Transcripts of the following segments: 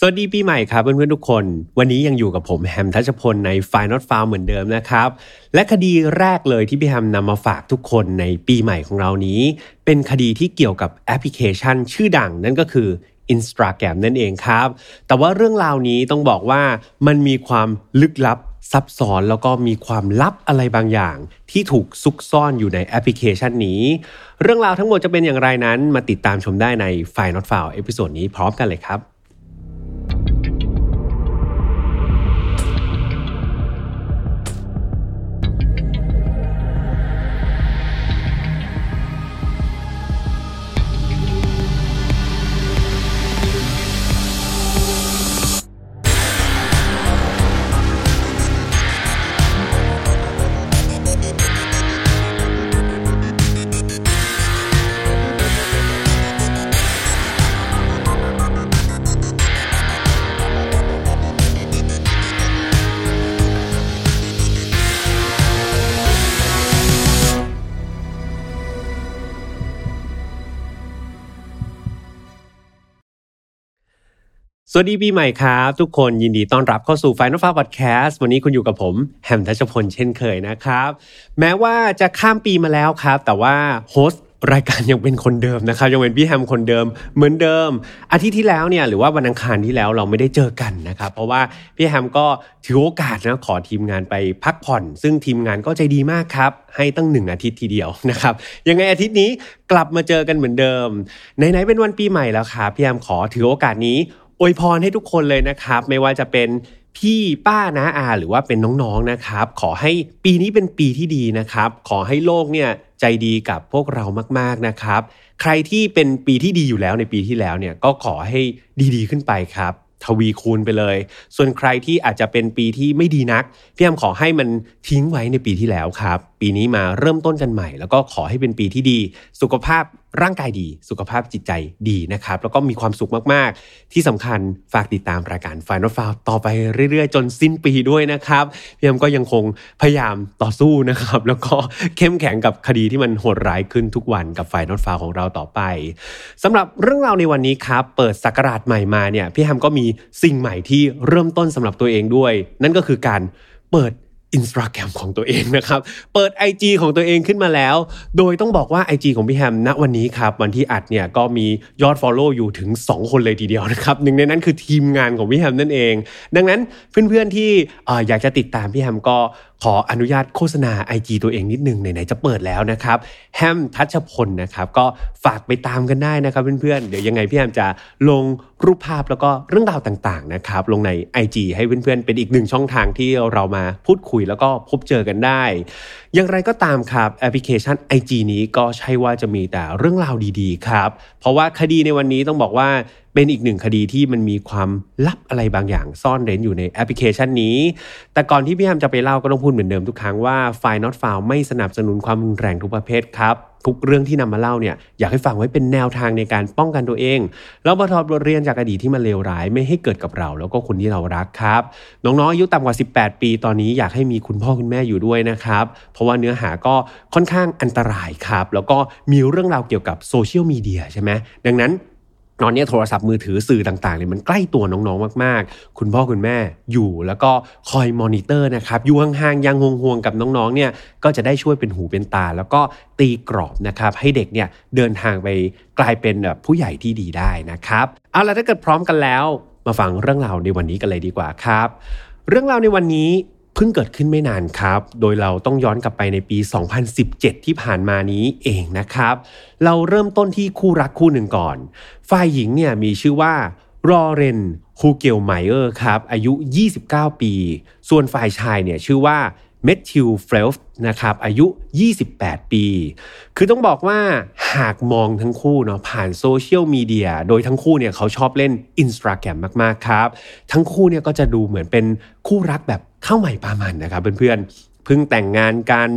สวัสดีปีใหม่ครับเพื่อนๆทุกคน วันนี้ยังอยู่กับผมแฮมทัชพลใน Final f i l e เหมือนเดิมนะครับ และคดีแรกเลยที่พี่แฮมนำมาฝากทุกคนในปีใหม่ของเรานี้ เป็นคดีที่เกี่ยวกับแอปพลิเคชันชื่อดังนั่นก็คือ Instagram นั่นเองครับ แต่ว่าเรื่องราวนี้ต้องบอกว่ามันมีความลึกลับซับซ้อนแล้วก็มีความลับอะไรบางอย่าง ที่ถูกซุกซ่อนอยู่ในแอปพลิเคชันนี้ เรื่องราวทั้งหมดจะเป็นอย่างไรนั้นมาติดตามชมได้ใน Final f i l e เอพิโซดนี้พร้อมกันเลยครับ วัสดีปีใหม่ครับ ทุกคนยินดีต้อนรับเข้าสู่ Final f a r Podcast วันนี้คุณอยู่กับผม แฮมทัชพลเช่นเคยนะครับ แม้ว่าจะข้ามปีมาแล้วครับ แต่ว่าโฮสต์รายการยังเป็นคนเดิมนะครับยังเป็นพี่แฮมคนเดิมเหมือนเดิม อาทิตย์ที่แล้วเนี่ยหรือว่าวันอังคารที่แล้วเราไม่ได้เจอกันนะครับเพราะว่าพี่แฮมก็ถือโอกาสนะขอทีมงานไปพักผ่อน ซึ่งทีมงานก็ใจดีมากครับ ให้ตั้งหนึ่งอาทิตย์ทีเดียวนะครับยังไงอาทิตย์นี้กลับมาเจอกันเหมือนเดิมไหนๆเป็นวันปีใหม่แล้วครับพี่แฮมขอถือโอกาสนี้ อวยพรให้ทุกคนเลยนะครับ ไม่ว่าจะเป็นพี่ป้านะอาหรือว่าเป็นน้องๆนะครับ ขอให้ปีนี้เป็นปีที่ดีนะครับ ขอให้โลกเนี่ยใจดีกับพวกเรามากๆนะครับ ใครที่เป็นปีที่ดีอยู่แล้วในปีที่แล้วเนี่ยก็ขอให้ดีๆขึ้นไปครับ ทวีคูณไปเลย ส่วนใครที่อาจจะเป็นปีที่ไม่ดีนักพี่แอมขอให้มันทิ้งไว้ในปีที่แล้วครับปีนี้มาเริ่มต้นกันใหม่ แล้วก็ขอให้เป็นปีที่ดี สุขภาพร่างกายดี สุขภาพจิตใจดีนะครับ แล้วก็มีความสุขมาก ๆ ที่สำคัญฝากติดตามรายการ Final f i l ต่อไปเรื่อย ๆ จนสิ้นปีด้วยนะครับพี่แอมก็ยังคงพยายามต่อสู้นะครับ แล้วก็เข้มแข็งกับคดีที่มันโหดร้ายขึ้นทุกวันกับ Final f i l ของเราต่อไปสำหรับเรื่องราวในวันนี้ครับ เปิดสักราชใหม่มาเนี่ยพี่แฮมก็มีสิ่งใหม่ที่เริ่มต้นสำหรับตัวเองด้วย นั่นก็คือการเปิด อินสตาแกรมของตัวเองนะครับ เปิด IG ของตัวเองขึ้นมาแล้ว โดยต้องบอกว่า IG ของพี่แฮมณวันนี้ครับ วันที่อัดเนี่ยก็มียอด Follow อยู่ถึง 2 คนเลยทีเดียวนะครับ หนึ่งในนั้นคือทีมงานของพี่แฮมนั่นเอง ดังนั้นเพื่อนๆที่อยากจะติดตามพี่แฮมก็ขออนุญาตโฆษณา IG ตัวเองนิดนึงไหนๆจะเปิดแล้วนะครับแฮมทัชพลนะครับก็ฝากไปตามกันได้นะครับเพื่อนๆเดี๋ยวยังไงพี่แฮมจะลงรูปภาพแล้วก็เรื่องราวต่างๆนะครับลงใน IG ให้เพื่อนๆเป็นอีกหนึ่งช่องทางที่เรามาพูดคุยแล้วก็พบเจอกันได้ อย่างไรก็ตามครับแอปพลิเคชัน IG นี้ก็ใช่ว่าจะมีแต่เรื่องราวดีๆครับ เพราะว่าคดีในวันนี้ต้องบอกว่าเป็นอีกหนึ่งคดีที่มันมีความลับอะไรบางอย่างซ่อนเร้นอยู่ในแอปพลิเคชันนี้ แต่ก่อนที่พี่แฮมจะไปเล่าก็ต้องพูดเหมือนเดิมทุกครั้งว่าไฟล์ not found ไม่สนับสนุนความรุนแรงทุกประเภทครับ ทุกเรื่องที่นำมาเล่าเนี่ยอยากให้ฟังไว้เป็นแนวทางในการป้องกันตัวเอง แล้วมาถอดบทเรียนจากอดีตที่มันเลวร้ายไม่ให้เกิดกับเรา แล้วก็คนที่เรารักครับ น้องๆอายุต่ำกว่า 18 ปีตอนนี้อยากให้มีคุณพ่อคุณแม่อยู่ด้วยนะครับ เพราะว่าเนื้อหาก็ค่อนข้างอันตรายครับ แล้วก็มีเรื่องราวเกี่ยวกับโซเชียลมีเดียใช่ไหมดังนั้น ตอนนี้โทรศัพท์มือถือสื่อต่างๆเนี่ยมันใกล้ตัวน้องๆมากๆ คุณพ่อคุณแม่อยู่แล้วก็คอยมอนิเตอร์นะครับอยู่ห่างๆยังห่วงๆกับน้องๆเนี่ยก็จะได้ช่วยเป็นหูเป็นตา แล้วก็ตีกรอบนะครับให้เด็กเนี่ยเดินทางไปกลายเป็นแบบผู้ใหญ่ที่ดีได้นะครับเอาละถ้าเกิดพร้อมกันแล้ว มาฟังเรื่องราวในวันนี้กันเลยดีกว่าครับ เรื่องราวในวันนี้ เพิ่งเกิดขึ้นไม่นานครับ โดยเราต้องย้อนกลับไปในปี 2017 ที่ผ่านมานี้เองนะครับ เราเริ่มต้นที่คู่รักคู่หนึ่งก่อน ฝ่ายหญิงเนี่ยมีชื่อว่ารอเรนฮูเกลไมเออร์ครับ อายุ 29 ปี ส่วนฝ่ายชายเนี่ยชื่อว่า เมทธิวเฟลป์สนะครับอายุ 28 ปี คือต้องบอกว่าหากมองทั้งคู่เนาะผ่านโซเชียลมีเดียโดยทั้งคู่เนี่ยเขาชอบเล่น Instagram มาก ๆ ครับ ทั้งคู่เนี่ยก็จะดูเหมือนเป็นคู่รักแบบข้าวใหม่ปลามันนะครับเพื่อนๆเพิ่งแต่งงานกัน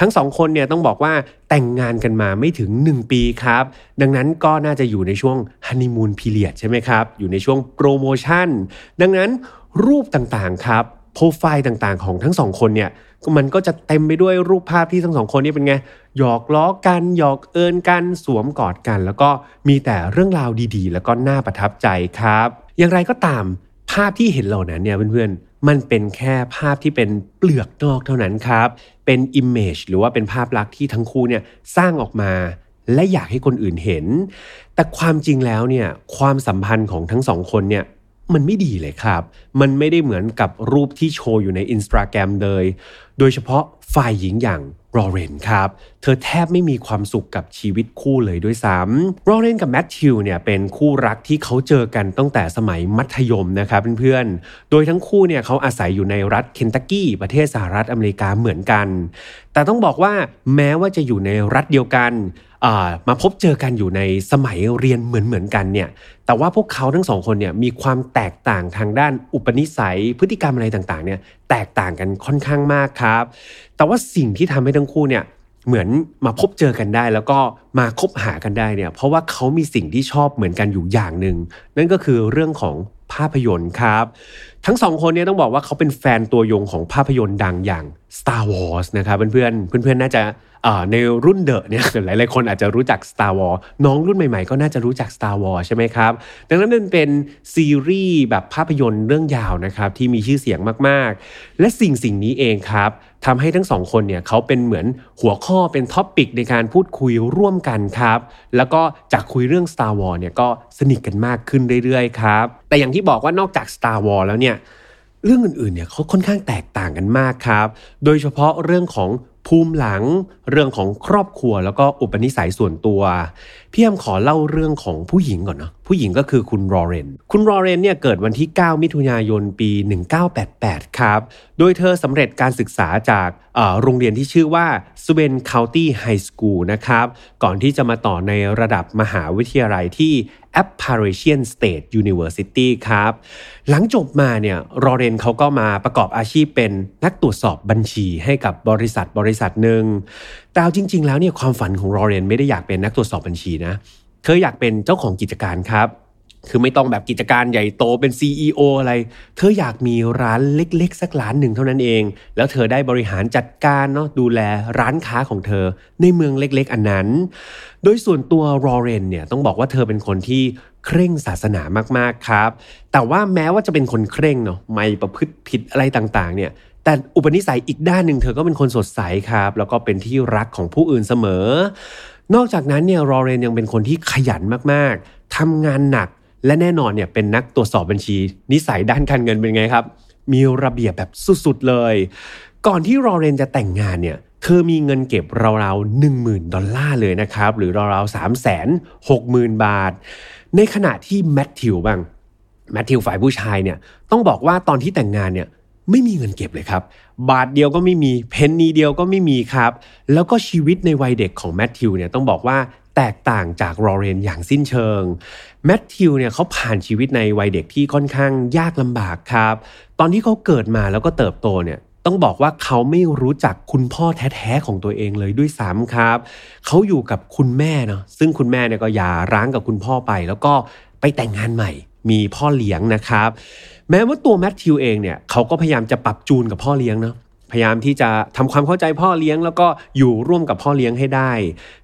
ทั้งสองคนเนี่ยต้องบอกว่าแต่งงานกันมาไม่ถึง 1 ปีครับ ดังนั้นก็น่าจะอยู่ในช่วง honeymoon period ใช่ไหมครับ อยู่ในช่วงโปรโมชั่น ดังนั้นรูปต่างๆครับ โปรไฟล์ต่างๆ ของทั้งสองคนเนี่ยมันก็จะเต็มไปด้วยรูปภาพที่ทั้งสองคนนี้เป็นไงหยอกล้อกันหยอกเอินกันสวมกอดกัน แล้วก็มีแต่เรื่องราวดีๆ แล้วก็น่าประทับใจครับ อย่างไรก็ตามภาพที่เห็นเหล่านั้นเนี่ยเพื่อนๆ มันเป็นแค่ภาพที่เป็นเปลือกนอกเท่านั้นครับ เป็น image หรือว่าเป็นภาพลักษณ์ที่ทั้งคู่เนี่ยสร้างออกมาและอยากให้คนอื่นเห็น แต่ความจริงแล้วเนี่ยความสัมพันธ์ของทั้งสองคนเนี่ย มันไม่ดีเลยครับ มันไม่ได้เหมือนกับรูปที่โชว์อยู่ในอินสตาแกรมเลย โดยเฉพาะฝ่ายหญิงอย่างรอเรนครับ เธอแทบไม่มีความสุขกับชีวิตคู่เลยด้วยซ้ำโรเรนกับแมทธิวเนี่ยเป็นคู่รักที่เขาเจอกันตั้งแต่สมัยมัธยมนะครับเพื่อนๆ โดยทั้งคู่เนี่ยเขาอาศัยอยู่ในรัฐเคนตักกี้ประเทศสหรัฐอเมริกาเหมือนกัน แต่ต้องบอกว่าแม้ว่าจะอยู่ในรัฐเดียวกันมาพบเจอกันอยู่ในสมัยเรียนเหมือนเหมือนกันเนี่ย แต่ว่าพวกเขาทั้งสองคนเนี่ยมีความแตกต่างทางด้านอุปนิสัยพฤติกรรมอะไรต่างๆเนี่ยแตกต่างกันค่อนข้างมากครับ แต่ว่าสิ่งที่ทำให้ทั้งคู่เนี่ย เหมือนมาพบเจอกันได้ แล้วก็มาคบหากันได้เนี่ยเพราะว่าเขามีสิ่งที่ชอบเหมือนกันอยู่อย่างหนึ่งนั่นก็คือเรื่องของ ภาพยนตร์ครับ ทั้งสองคนเนี่ยต้องบอกว่าเขาเป็นแฟนตัวยงของภาพยนตร์ดังอย่าง Star Wars นะครับเพื่อนๆเพื่อนๆน่าจะในรุ่นเดอะเนี่ยหลายๆคนอาจจะรู้จัก Star Wars น้องรุ่นใหม่ๆ ก็น่าจะรู้จัก Star Wars ใช่ไหมครับ ดังนั้นมันเป็นซีรีส์แบบภาพยนตร์เรื่องยาวนะครับที่มีชื่อเสียงมากๆ และสิ่งสิ่งนี้เองครับทำให้ทั้งสองคนเนี่ยเขาเป็นเหมือนหัวข้อเป็น topic ในการพูดคุยร่วมกันครับ แล้วก็จากคุยเรื่อง Star Wars เนี่ยก็สนิทกันมากขึ้นเรื่อยๆ ครับ แต่อย่างที่บอกว่านอกจาก Star Wars แล้วเนี่ยเรื่องอื่นๆเนี่ยเขาค่อนข้างแตกต่างกันมากครับ โดยเฉพาะเรื่องของ ภูมิหลังเรื่องของครอบครัวแล้วก็อุปนิสัยส่วนตัวพี่แอมขอเล่าเรื่องของผู้หญิงก่อนเนาะผู้หญิงก็คือคุณรอเรน คุณรอเรนเนี่ยเกิดวันที่ 9 มิถุนายนปี 1988 ครับ โดยเธอสำเร็จการศึกษาจากโรงเรียนที่ชื่อว่า s w e n County High School นะครับ ก่อนที่จะมาต่อในระดับมหาวิทยาลัยที่ Appalachian State University ครับ หลังจบมาเนี่ยรอเรนเขาก็มาประกอบอาชีพเป็นนักตรวจสอบบัญชีให้กับบริษัทบริษัทหนึ่งแต่จริง ๆ แล้วเนี่ยความฝันของรอเรนไม่ได้อยากเป็นนักตรวจสอบบัญชีนะเธออยากเป็นเจ้าของกิจการครับ คือไม่ต้องแบบกิจการใหญ่โตเป็น CEO อะไร เธออยากมีร้านเล็กๆ สักร้านหนึ่งเท่านั้นเอง แล้วเธอได้บริหารจัดการเนาะดูแลร้านค้าของเธอในเมืองเล็กๆ อันนั้น โดยส่วนตัวรอเรนเนี่ยต้องบอกว่าเธอเป็นคนที่เคร่งศาสนามากๆครับ แต่ว่าแม้ว่าจะเป็นคนเคร่งเนาะไม่ประพฤติผิดอะไรต่างๆ เนี่ย แต่อุปนิสัยอีกด้านหนึ่งเธอก็เป็นคนสดใสครับ แล้วก็เป็นที่รักของผู้อื่นเสมอ นอกจากนั้นเนี่ยรอเรนยังเป็นคนที่ขยันมากๆทำงานหนักและแน่นอนเนี่ยเป็นนักตรวจสอบบัญชี นิสัยด้านการเงินเป็นไงครับ มีระเบียบแบบสุดๆเลย ก่อนที่รอเรนจะแต่งงานเนี่ยเธอมีเงินเก็บราวๆหนึ่งหมื่นดอลลาร์เลยนะครับ หรือราวๆสามแสนหกหมื่นบาท ในขณะที่แมทธิวบ้างแมทธิวฝ่ายผู้ชายเนี่ยต้องบอกว่าตอนที่แต่งงานเนี่ย ไม่มีเงินเก็บเลยครับ บาทเดียวก็ไม่มีเพนนีเดียวก็ไม่มีครับ แล้วก็ชีวิตในวัยเด็กของแมทธิวเนี่ยต้องบอกว่าแตกต่างจากรอเรนอย่างสิ้นเชิง แมทธิวเนี่ยเขาผ่านชีวิตในวัยเด็กที่ค่อนข้างยากลำบากครับ ตอนที่เขาเกิดมาแล้วก็เติบโตเนี่ยต้องบอกว่าเขาไม่รู้จักคุณพ่อแท้ๆของตัวเองเลยด้วยซ้ำครับ เขาอยู่กับคุณแม่เนาะซึ่งคุณแม่เนี่ยก็หย่าร้างกับคุณพ่อไป แล้วก็ไปแต่งงานใหม่ มีพ่อเลี้ยงนะครับ แม้ว่าตัวแมทธิวเองเนี่ยเขาก็พยายามจะปรับจูนกับพ่อเลี้ยงเนาะพยายามที่จะทำความเข้าใจพ่อเลี้ยง แล้วก็อยู่ร่วมกับพ่อเลี้ยงให้ได้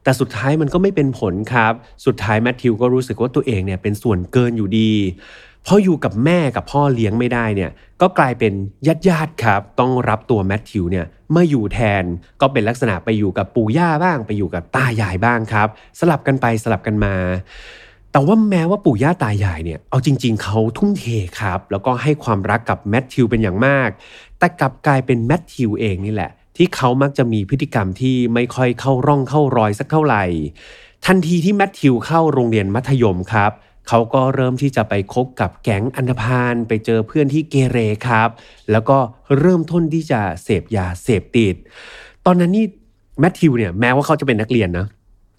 แต่สุดท้ายมันก็ไม่เป็นผลครับ สุดท้ายแมทธิวก็รู้สึกว่าตัวเองเนี่ยเป็นส่วนเกินอยู่ดีพออยู่กับแม่กับพ่อเลี้ยงไม่ได้เนี่ยก็กลายเป็นญาติญาติครับ ต้องรับตัวแมทธิวเนี่ยมาอยู่แทนก็เป็นลักษณะไปอยู่กับปู่ย่าบ้าง ไปอยู่กับตายายบ้างครับ สลับกันไปสลับกันมา แต่ว่าแม้ว่าปู่ย่าตายายเนี่ย เอาจริง ๆ เขาทุ่มเทครับ แล้วก็ให้ความรักกับแมทธิวเป็นอย่างมาก แต่กลับกลายเป็นแมทธิวเองนี่แหละ ที่เขามักจะมีพฤติกรรมที่ไม่ค่อยเข้าร่องเข้ารอยสักเท่าไหร่ ทันทีที่แมทธิวเข้าโรงเรียนมัธยมครับ เขาก็เริ่มที่จะไปคบกับแก๊งอันธพาลไปเจอเพื่อนที่เกเรครับ แล้วก็เริ่มต้นที่จะเสพยาเสพติด ตอนนั้นนี่แมทธิวเนี่ยแม้ว่าเขาจะเป็นนักเรียนนะ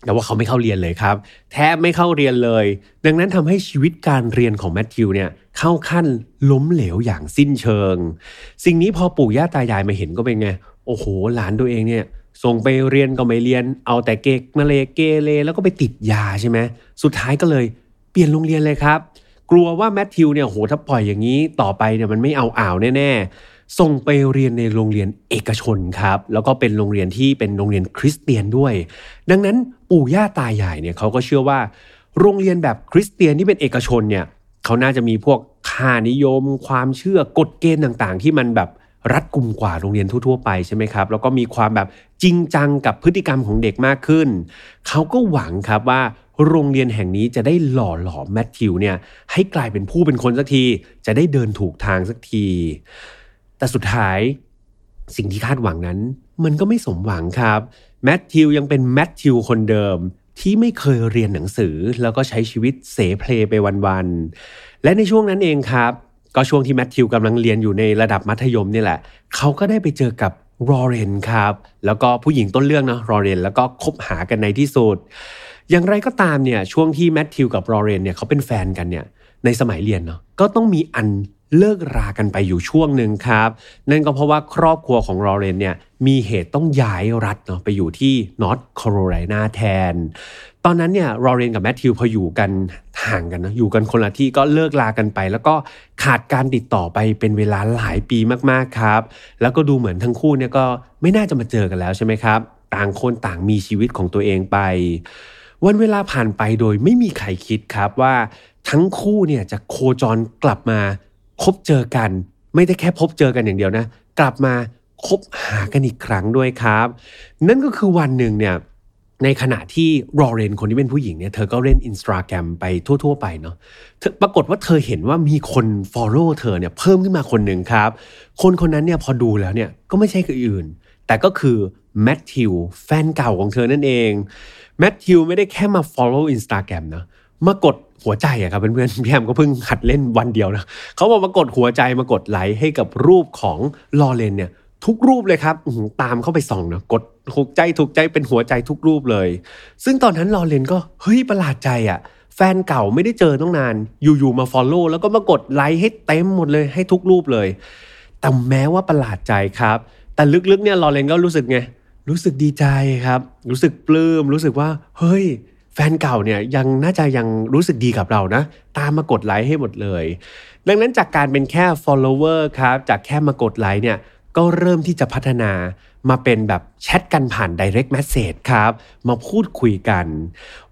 แต่ว่าเขาไม่เข้าเรียนเลยครับ แทบไม่เข้าเรียนเลย ดังนั้นทำให้ชีวิตการเรียนของแมทธิวเนี่ยเข้าขั้นล้มเหลวอย่างสิ้นเชิง สิ่งนี้พอปู่ย่าตายายมาเห็นก็เป็นไง โอ้โห หลานตัวเองเนี่ยส่งไปเรียนก็ไม่เรียน เอาแต่เกกมาเลเกเรแล้วก็ไปติดยาใช่ไหมสุดท้ายก็เลยเปลี่ยนโรงเรียนเลยครับ กลัวว่าแมทธิวเนี่ยโหถ้าปล่อยอย่างนี้ต่อไปเนี่ยมันไม่เอาอ่าวแน่ ส่งไปเรียนในโรงเรียนเอกชนครับ แล้วก็เป็นโรงเรียนที่เป็นโรงเรียนคริสเตียนด้วย ดังนั้นปู่ย่าตายายเนี่ยเขาก็เชื่อว่า โรงเรียนแบบคริสเตียนที่เป็นเอกชนเนี่ยเขาน่าจะมีพวกค่านิยม ความเชื่อกฎเกณฑ์ต่างๆ ที่มันแบบรัดกุมกว่าโรงเรียนทั่วๆไปใช่ไหมครับ แล้วก็มีความแบบจริงจังกับพฤติกรรมของเด็กมากขึ้น เขาก็หวังครับว่าโรงเรียนแห่งนี้จะได้หล่อหลอมแมทธิวเนี่ยให้กลายเป็นผู้เป็นคนสักที จะได้เดินถูกทางสักที แต่สุดท้ายสิ่งที่คาดหวังนั้น มันก็ไม่สมหวังครับ แมทธิวยังเป็นแมทธิวคนเดิมที่ไม่เคยเรียนหนังสือ แล้วก็ใช้ชีวิตเสเพลไปวันๆ และในช่วงนั้นเองครับ ก็ช่วงที่แมทธิวกำลังเรียนอยู่ในระดับมัธยมนี่แหละ เขาก็ได้ไปเจอกับรอเรนครับ แล้วก็ผู้หญิงต้นเรื่องนะรอเรน แล้วก็คบหากันในที่สุด อย่างไรก็ตามเนี่ยช่วงที่แมทธิวกับรอเรนเนี่ยเขาเป็นแฟนกันเนี่ยในสมัยเรียนเนาะก็ต้องมีอัน เลิกรากันไปอยู่ช่วงหนึ่งครับ นั่นก็เพราะว่าครอบครัวของรอเรนเนี่ยมีเหตุต้องย้ายรัฐเนาะไปอยู่ที่นอร์ทแคโรไลนาแทน ตอนนั้นเนี่ยรอเรนกับแมทธิวพออยู่กันห่างกันนะอยู่กันคนละที่ก็เลิกลากันไป แล้วก็ขาดการติดต่อไปเป็นเวลาหลายปีมากๆครับ แล้วก็ดูเหมือนทั้งคู่เนี่ยก็ไม่น่าจะมาเจอกันแล้วใช่ไหมครับ ต่างคนต่างมีชีวิตของตัวเองไป วันเวลาผ่านไปโดยไม่มีใครคิดครับว่าทั้งคู่เนี่ยจะโคจรกลับมา พบเจอกัน ไม่ได้แค่พบเจอกันอย่างเดียวนะ กลับมาคบหากันอีกครั้งด้วยครับ นั่นก็คือวันหนึ่งเนี่ยในขณะที่รอเรนคนที่เป็นผู้หญิงเนี่ยเธอก็เล่นอินสตาแกรมไปทั่ว ๆ ไปเนาะปรากฏว่าเธอเห็นว่ามีคน follow เธอเนี่ยเพิ่มขึ้นมาคนหนึ่งครับ คนคนนั้นเนี่ยพอดูแล้วเนี่ยก็ไม่ใช่คนอื่น แต่ก็คือแมทธิวแฟนเก่าของเธอนั่นเองแมทธิวไม่ได้แค่มา follow Instagram นะมากด หัวใจอะครับเพื่อนๆพี่แอมก็เพิ่งหัดเล่นวันเดียวนะเขาบอกมากดหัวใจมากดไลค์ให้กับรูปของลอเรนเนี่ยทุกรูปเลยครับตามเข้าไปส่องนะกดถูกใจถูกใจเป็นหัวใจทุกรูปเลย ซึ่งตอนนั้นลอเรนก็เฮ้ยประหลาดใจอะแฟนเก่าไม่ได้เจอตั้งนาน อยู่ๆมา follow แล้วก็มากดไลค์ให้เต็มหมดเลยให้ทุกรูปเลย แต่แม้ว่าประหลาดใจครับ แต่ลึกๆเนี่ยลอเรนก็รู้สึกไงรู้สึกดีใจครับ รู้สึกปลื้มรู้สึกว่า เฮ้ย แฟนเก่าเนี่ยยังน่าจะยังรู้สึกดีกับเรานะ ตามมากดไลค์ให้หมดเลย ดังนั้นจากการเป็นแค่ follower ครับ จากแค่มากดไลค์เนี่ยก็เริ่มที่จะพัฒนา มาเป็นแบบแชทกันผ่าน direct message ครับ มาพูดคุยกัน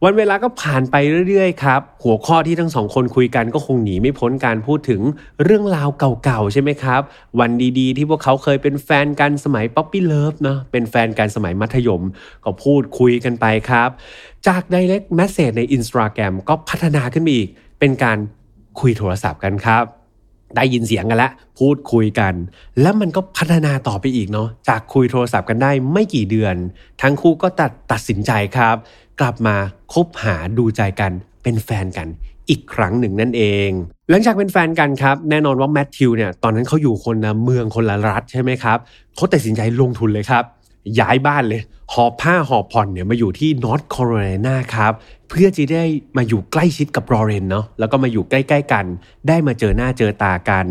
วันเวลาก็ผ่านไปเรื่อยๆ ครับ หัวข้อที่ทั้งสองคนคุยกันก็คงหนีไม่พ้นการพูดถึงเรื่องราวเก่าๆ ใช่ไหมครับ วันดีๆ ที่พวกเขาเคยเป็นแฟนกันสมัย puppy love เนาะเป็นแฟนกันสมัยมัธยม ก็พูดคุยกันไปครับ จาก direct message ใน Instagram ก็พัฒนาขึ้นไปอีก เป็นการคุยโทรศัพท์กันครับ ได้ยินเสียงกันแล้วพูดคุยกัน แล้วมันก็พัฒนาต่อไปอีกเนาะจากคุยโทรศัพท์กันได้ไม่กี่เดือน ทั้งคู่ก็ตัดตัดสินใจครับ กลับมาคบหาดูใจกันเป็นแฟนกันอีกครั้งหนึ่งนั่นเอง หลังจากเป็นแฟนกันครับ แน่นอนว่าแมทธิวเนี่ยตอนนั้นเขาอยู่คนละเมืองคนละรัฐใช่ไหมครับเขาตัดสินใจลงทุนเลยครับ ย้ายบ้านเลย หอบผ้าหอบผ่อนเนี่ยมาอยู่ที่นอร์ทแคโรไลนาครับเพื่อจะได้มาอยู่ใกล้ชิดกับรอเรนเนาะแล้วก็มาอยู่ใกล้ๆกัน ได้มาเจอหน้าเจอตากัน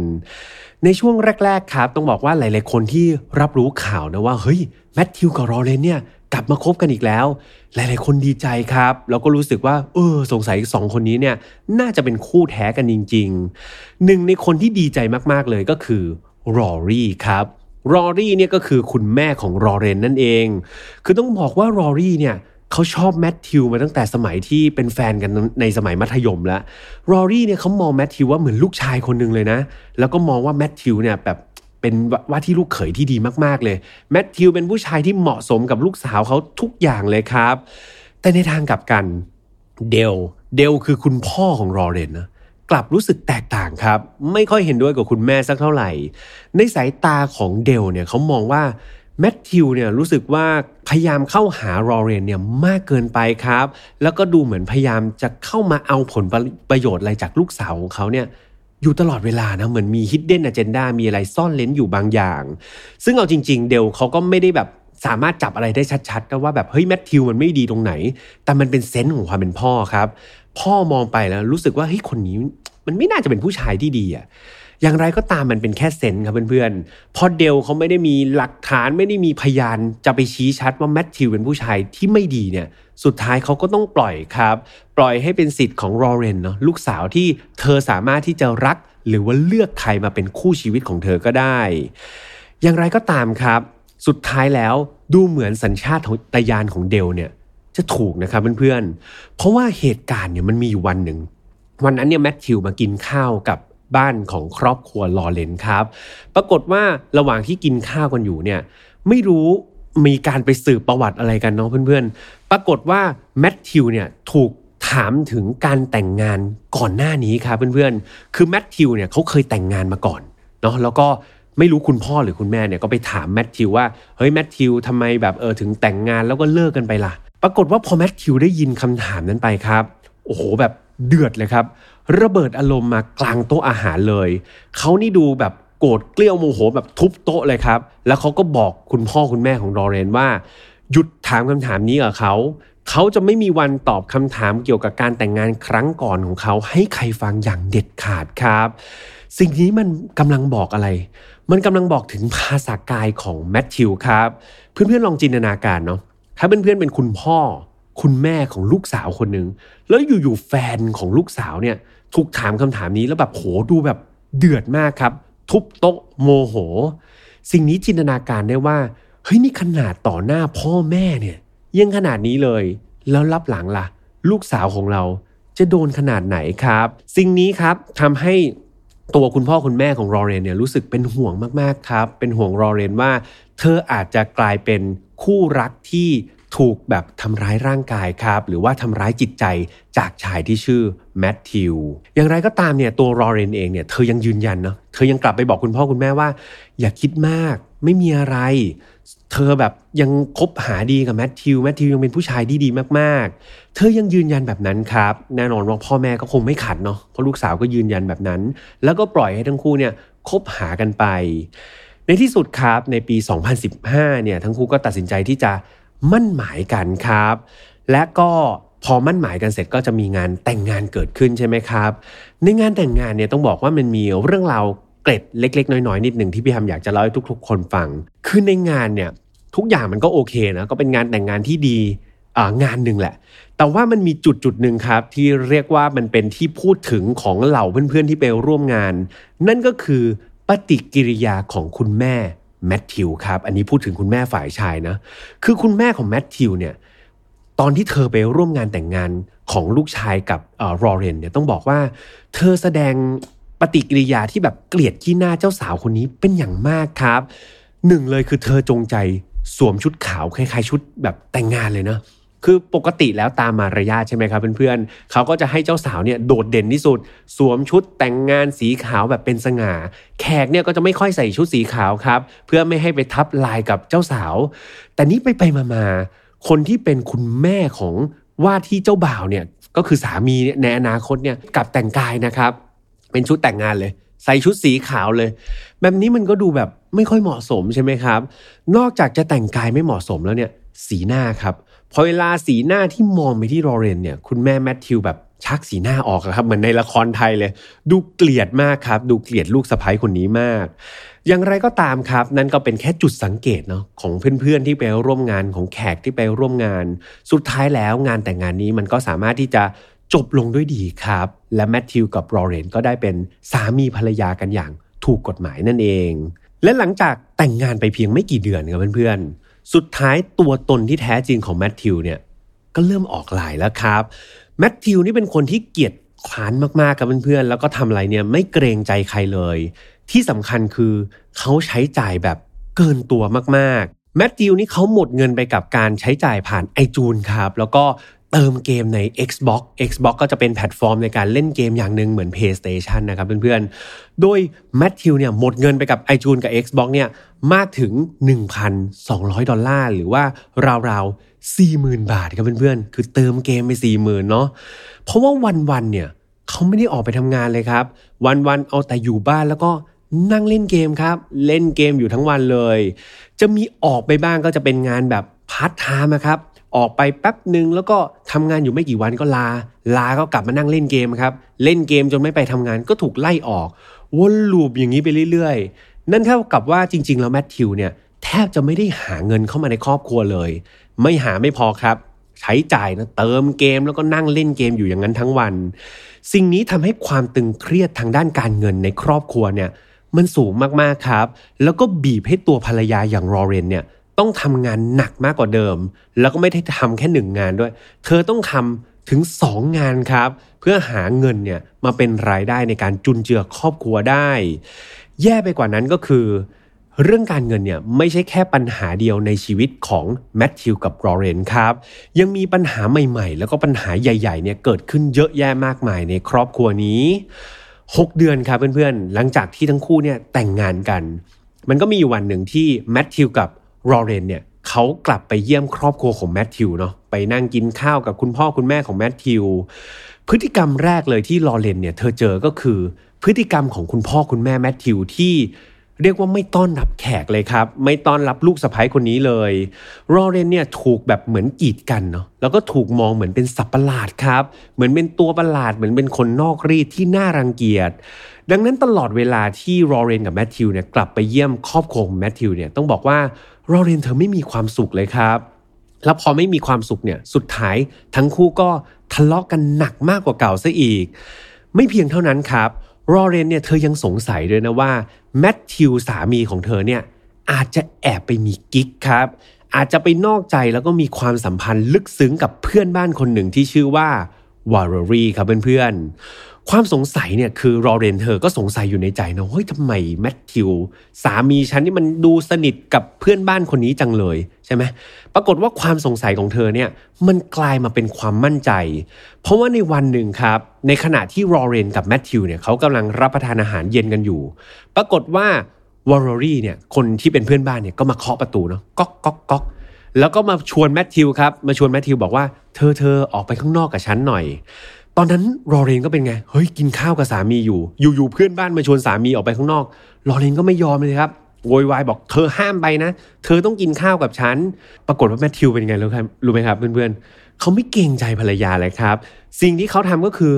ในช่วงแรก ๆ ครับ ต้องบอกว่าหลาย ๆ คนที่รับรู้ข่าวนะว่าเฮ้ยแมทธิวกับรอเรนเนี่ยกลับมาคบกันอีกแล้ว หลาย ๆ คนดีใจครับ แล้วก็รู้สึกว่า เออ สงสัยสองคนนี้เนี่ย น่าจะเป็นคู่แท้กันจริง ๆ หนึ่งในคนที่ดีใจมาก ๆ เลยก็คือรอรี่ครับ รอรี่เนี่ยก็คือคุณแม่ของรอเรนนั่นเอง คือต้องบอกว่ารอรี่เนี่ยเขาชอบแมทธิวมาตั้งแต่สมัยที่เป็นแฟนกันในสมัยมัธยมแล้ว รอรี่เนี่ยเขามองแมทธิวว่าเหมือนลูกชายคนหนึ่งเลยนะ แล้วก็มองว่าแมทธิวเนี่ยแบบเป็นว่าที่ลูกเขยที่ดีมากๆเลย แมทธิวเป็นผู้ชายที่เหมาะสมกับลูกสาวเขาทุกอย่างเลยครับ แต่ในทางกลับกันเดล เดลคือคุณพ่อของรอเรนนะ กลับรู้สึกแตกต่างครับ ไม่ค่อยเห็นด้วยกับคุณแม่สักเท่าไหร่ ในสายตาของเดลเนี่ยเขามองว่าแมทธิวเนี่ยรู้สึกว่าพยายามเข้าหารอเรนเนี่ยมากเกินไปครับ แล้วก็ดูเหมือนพยายามจะเข้ามาเอาผลประโยชน์อะไรจากลูกสาวของเขาเนี่ยอยู่ตลอดเวลานะเหมือนมี hidden agenda มีอะไรซ่อนเร้นอยู่บางอย่าง ซึ่งเอาจริง ๆ เดลเขาก็ไม่ได้แบบสามารถจับอะไรได้ชัดๆนะว่าแบบเฮ้ยแมทธิวมันไม่ดีตรงไหน แต่มันเป็นเซนส์ของความเป็นพ่อครับ พ่อมองไปแล้วรู้สึกว่าเฮ้ยคนนี้มันไม่น่าจะเป็นผู้ชายที่ดีอะอย่างไรก็ตามมันเป็นแค่เซนครับเพื่อนๆพอเดลเขาไม่ได้มีหลักฐานไม่ได้มีพยานจะไปชี้ชัดว่าแมทธิวเป็นผู้ชายที่ไม่ดีเนี่ย สุดท้ายเขาก็ต้องปล่อยครับ ปล่อยให้เป็นสิทธิ์ของรอเรนเนาะลูกสาวที่เธอสามารถที่จะรัก หรือว่าเลือกใครมาเป็นคู่ชีวิตของเธอก็ได้ อย่างไรก็ตามครับ สุดท้ายแล้วดูเหมือนสัญชาติของตยานของเดลเนี่ย จะถูกนะครับเพื่อนๆ เพราะว่าเหตุการณ์เนี่ยมันมีอยู่วันหนึ่ง วันนั้นเนี่ยแมทธิวมากินข้าวกับบ้านของครอบครัวลอเลนครับ ปรากฏว่าระหว่างที่กินข้าวกันอยู่เนี่ยไม่รู้มีการไปสืบประวัติอะไรกันเนาะเพื่อนๆ ปรากฏว่าแมทธิวเนี่ยถูกถามถึงการแต่งงานก่อนหน้านี้ครับเพื่อนๆ คือแมทธิวเนี่ยเขาเคยแต่งงานมาก่อนเนาะแล้วก็ไม่รู้คุณพ่อหรือคุณแม่เนี่ยก็ไปถามแมทธิวว่าเฮ้ยแมทธิวทำไมแบบเออถึงแต่งงานแล้วก็เลิกกันไปล่ะ ปรากฏว่าพอแมทธิวได้ยินคำถามนั้นไปครับ โอ้โหแบบเดือดเลยครับ ระเบิดอารมณ์มากลางโต๊ะอาหารเลย เขานี่ดูแบบโกรธเกลี้ยวโมโหแบบทุบโต๊ะเลยครับ แล้วเขาก็บอกคุณพ่อคุณแม่ของลอเรนว่า หยุดถามคำถามนี้กับเขา เขาจะไม่มีวันตอบคำถามเกี่ยวกับการแต่งงานครั้งก่อนของเขา ให้ใครฟังอย่างเด็ดขาดครับ สิ่งนี้มันกำลังบอกอะไร มันกำลังบอกถึงภาษากายของแมทธิวครับ เพื่อนๆลองจินตนาการเนาะ ถ้าเพื่อนๆเป็นคุณพ่อ คุณแม่ของลูกสาวคนหนึ่งแล้วอยู่ๆแฟนของลูกสาวเนี่ยถูกถามคำถามนี้แล้วแบบโหดูแบบเดือดมากครับ ทุบโต๊ะโมโห สิ่งนี้จินตนาการได้ว่าเฮ้ยนี่ขนาดต่อหน้าพ่อแม่เนี่ยยังขนาดนี้เลย แล้วรับหลังล่ะ ลูกสาวของเราจะโดนขนาดไหนครับ สิ่งนี้ครับทำให้ตัวคุณพ่อคุณแม่ของรอเรนเนี่ยรู้สึกเป็นห่วงมากๆครับ เป็นห่วงรอเรนว่า เธออาจจะกลายเป็น คู่รักที่ถูกแบบทำร้ายร่างกายครับ หรือว่าทำร้ายจิตใจจากชายที่ชื่อแมทธิว อย่างไรก็ตามเนี่ยตัวรอเรนเองเนี่ยเธอยังยืนยันเนาะเธอยังกลับไปบอกคุณพ่อคุณแม่ว่า อย่าคิดมากไม่มีอะไร เธอแบบยังคบหาดีกับแมทธิวแมทธิวยังเป็นผู้ชายที่ดีมากๆ เธอยังยืนยันแบบนั้นครับ แน่นอนว่าพ่อแม่ก็คงไม่ขัดเนาะเพราะลูกสาวก็ยืนยันแบบนั้น แล้วก็ปล่อยให้ทั้งคู่เนี่ยคบหากันไป ในที่สุดครับในปี 2015 เนี่ยทั้งคู่ก็ตัดสินใจที่จะมั่นหมายกันครับ และก็พอมั่นหมายกันเสร็จก็จะมีงานแต่งงานเกิดขึ้นใช่ไหมครับ ในงานแต่งงานเนี่ยต้องบอกว่ามันมีเรื่องราวเกร็ดเล็ก ๆ น้อยๆนิดหนึ่งที่พี่ทำอยากจะเล่าให้ทุก ๆ คนฟัง คือในงานเนี่ยทุกอย่างมันก็โอเคนะก็เป็นงานแต่งงานที่ดีงานหนึ่งแหละ แต่ว่ามันมีจุดจุดหนึ่งครับ ที่เรียกว่ามันเป็นที่พูดถึงของเหล่าเพื่อนๆที่ไปร่วมงาน นั่นก็คือ ปฏิกิริยาของคุณแม่แมทธิวครับ อันนี้พูดถึงคุณแม่ฝ่ายชายนะ คือคุณแม่ของแมทธิวเนี่ย ตอนที่เธอไปร่วมงานแต่งงานของลูกชายกับรอเรนเนี่ยต้องบอกว่า เธอแสดงปฏิกิริยาที่แบบเกลียดขี้หน้าเจ้าสาวคนนี้เป็นอย่างมากครับ หนึ่งเลยคือเธอจงใจสวมชุดขาวคล้ายๆชุดแบบแต่งงานเลยนะ คือปกติแล้วตามมารยาทใช่ไหมครับเพื่อนๆเขาก็จะให้เจ้าสาวเนี่ยโดดเด่นที่สุด สวมชุดแต่งงานสีขาวแบบเป็นสง่า แขกเนี่ยก็จะไม่ค่อยใส่ชุดสีขาวครับ เพื่อไม่ให้ไปทับลายกับเจ้าสาว แต่นี้ไปไปมาๆคนที่เป็นคุณแม่ของว่าที่เจ้าบ่าวเนี่ยก็คือสามีในอนาคตเนี่ยกับแต่งกายนะครับ เป็นชุดแต่งงานเลย ใส่ชุดสีขาวเลย แบบนี้มันก็ดูแบบไม่ค่อยเหมาะสมใช่ไหมครับ นอกจากจะแต่งกายไม่เหมาะสมแล้วเนี่ยสีหน้าครับ พอเวลาสีหน้าที่มองไปที่รอเรนเนี่ย คุณแม่แมทธิวแบบชักสีหน้าออกครับ เหมือนในละครไทยเลย ดูเกลียดมากครับ ดูเกลียดลูกสะใภ้คนนี้มาก อย่างไรก็ตามครับ นั่นก็เป็นแค่จุดสังเกตเนาะของเพื่อนๆที่ไปร่วมงานของแขกที่ไปร่วมงาน สุดท้ายแล้วงานแต่งงานนี้มันก็สามารถที่จะจบลงด้วยดีครับ และแมทธิวกับรอเรนก็ได้เป็นสามีภรรยากันอย่างถูกกฎหมายนั่นเอง และหลังจากแต่งงานไปเพียงไม่กี่เดือนครับเพื่อนๆ สุดท้ายตัวตนที่แท้จริงของแมทธิวเนี่ยก็เริ่มออกลายแล้วครับแมทธิวนี่เป็นคนที่เกียจคร้านมากๆกับเพื่อนๆแล้วก็ทำอะไรเนี่ยไม่เกรงใจใครเลย ที่สำคัญคือเขาใช้จ่ายแบบเกินตัวมากๆแมทธิวนี่เขาหมดเงินไปกับการใช้จ่ายผ่านไอจูนครับ แล้วก็ เติมเกมใน Xbox Xbox ก็จะเป็นแพลตฟอร์มในการเล่นเกมอย่างหนึ่งเหมือน PlayStation นะครับเพื่อนๆ โดยแมทธิวเนี่ยหมดเงินไปกับ iTunes กับ Xbox เนี่ยมากถึง 1,200 ดอลลาร์ หรือว่าราวๆ 40,000 บาทครับเพื่อนๆ คือเติมเกมไป 40,000 เนาะเพราะว่าวันๆ เนี่ยเขาไม่ได้ออกไปทำงานเลยครับ วันๆ เอาแต่อยู่บ้านแล้วก็นั่งเล่นเกมครับ เล่นเกมอยู่ทั้งวันเลย จะมีออกไปบ้างก็จะเป็นงานแบบพาร์ทไทม์ครับ ออกไปแป๊บหนึ่งแล้วก็ทำงานอยู่ไม่กี่วันก็ลา ลาก็กลับมานั่งเล่นเกมครับ เล่นเกมจนไม่ไปทำงานก็ถูกไล่ออกวนลูปอย่างนี้ไปเรื่อยๆ นั่นเท่ากับว่าจริง ๆ แล้วแมทธิวเนี่ยแทบจะไม่ได้หาเงินเข้ามาในครอบครัวเลย ไม่หาไม่พอครับ ใช้จ่ายนะเติมเกมแล้วก็นั่งเล่นเกมอยู่อย่างนั้นทั้งวัน สิ่งนี้ทำให้ความตึงเครียดทางด้านการเงินในครอบครัวเนี่ยมันสูงมากๆครับ แล้วก็บีบให้ตัวภรรยาอย่างรอเรนเนี่ย ต้องทำงานหนักมากกว่าเดิม แล้วก็ไม่ได้ทำแค่หนึ่งงานด้วย เธอต้องทำถึง 2 งานครับ เพื่อหาเงินเนี่ยมาเป็นรายได้ในการจุนเจือครอบครัวได้ แย่ไปกว่านั้นก็คือ เรื่องการเงินเนี่ยไม่ใช่แค่ปัญหาเดียวในชีวิตของแมทธิวกับรอเรนครับ ยังมีปัญหาใหม่ๆ แล้วก็ปัญหาใหญ่ๆเนี่ยเกิดขึ้นเยอะแยะมากมายในครอบครัวนี้6 เดือนครับเพื่อนๆ หลังจากที่ทั้งคู่เนี่ยแต่งงานกัน มันก็มีอยู่วันหนึ่งที่แมทธิวกับ รอเรนเนี่ยเขากลับไปเยี่ยมครอบครัวของแมทธิวเนาะไปนั่งกินข้าวกับคุณพ่อคุณแม่ของแมทธิวพฤติกรรมแรกเลยที่ลอเรนเนี่ยเธอเจอก็คือ พฤติกรรมของคุณพ่อคุณแม่แมทธิวที่เรียกว่าไม่ต้อนรับแขกเลยครับ ไม่ต้อนรับลูกสะใภ้คนนี้เลยรอเรนเนี่ยถูกแบบเหมือนกีดกันเนาะแล้วก็ถูกมองเหมือนเป็นสัตว์ประหลาดครับ เหมือนเป็นตัวประหลาดเหมือนเป็นคนนอกรีดที่น่ารังเกียจดังนั้นตลอดเวลาที่รอเรนกับแมทธิวเนี่ยกลับไปเยี่ยมครอบครัวของแมทธิวเนี่ยต้องบอกว่า รอเรนเธอไม่มีความสุขเลยครับ แล้วพอไม่มีความสุขเนี่ยสุดท้ายทั้งคู่ก็ทะเลาะกกันหนักมากกว่าเก่าซะอีก ไม่เพียงเท่านั้นครับรอเรนเนี่ยเธอยังสงสัยด้วยนะว่าแมทธิวสามีของเธอเนี่ยอาจจะแอบไปมีกิ๊กครับ อาจจะไปนอกใจแล้วก็มีความสัมพันธ์ลึกซึ้งกับเพื่อนบ้านคนหนึ่งที่ชื่อว่าวาร์รีครับเพื่อนๆ ความสงสัยเนี่ยคือรอเรนเธอก็สงสัยอยู่ในใจนะเฮ้ยทำไมแมทธิว สามีฉันนี่มันดูสนิทกับเพื่อนบ้านคนนี้จังเลยใช่ไหมปรากฏว่าความสงสัยของเธอเนี่ยมันกลายมาเป็นความมั่นใจ เพราะว่าในวันหนึ่งครับ ในขณะที่รอเรนกับแมทธิวเนี่ยเขากำลังรับประทานอาหารเย็นกันอยู่ ปรากฏว่าวอร์รี่เนี่ยคนที่เป็นเพื่อนบ้านเนี่ยก็มาเคาะประตูเนาะก๊อกก๊อกก๊อกแล้วก็มาชวนแมทธิวครับมาชวนแมทธิวบอกว่าเธอเธอออกไปข้างนอกกับฉันหน่อย ตอนนั้นรอเรนก็เป็นไง เฮ้ยกินข้าวกับสามีอยู่ อยู่ๆเพื่อนบ้านมาชวนสามีออกไปข้างนอก รอเรนก็ไม่ยอมเลยครับโวยวายบอกเธอห้ามไปนะ เธอต้องกินข้าวกับฉัน ปรากฏว่าแมทธิวเป็นไงรู้ครับรู้ไหมครับเพื่อนๆเขาไม่เกรงใจภรรยาเลยครับ สิ่งที่เขาทำก็คือ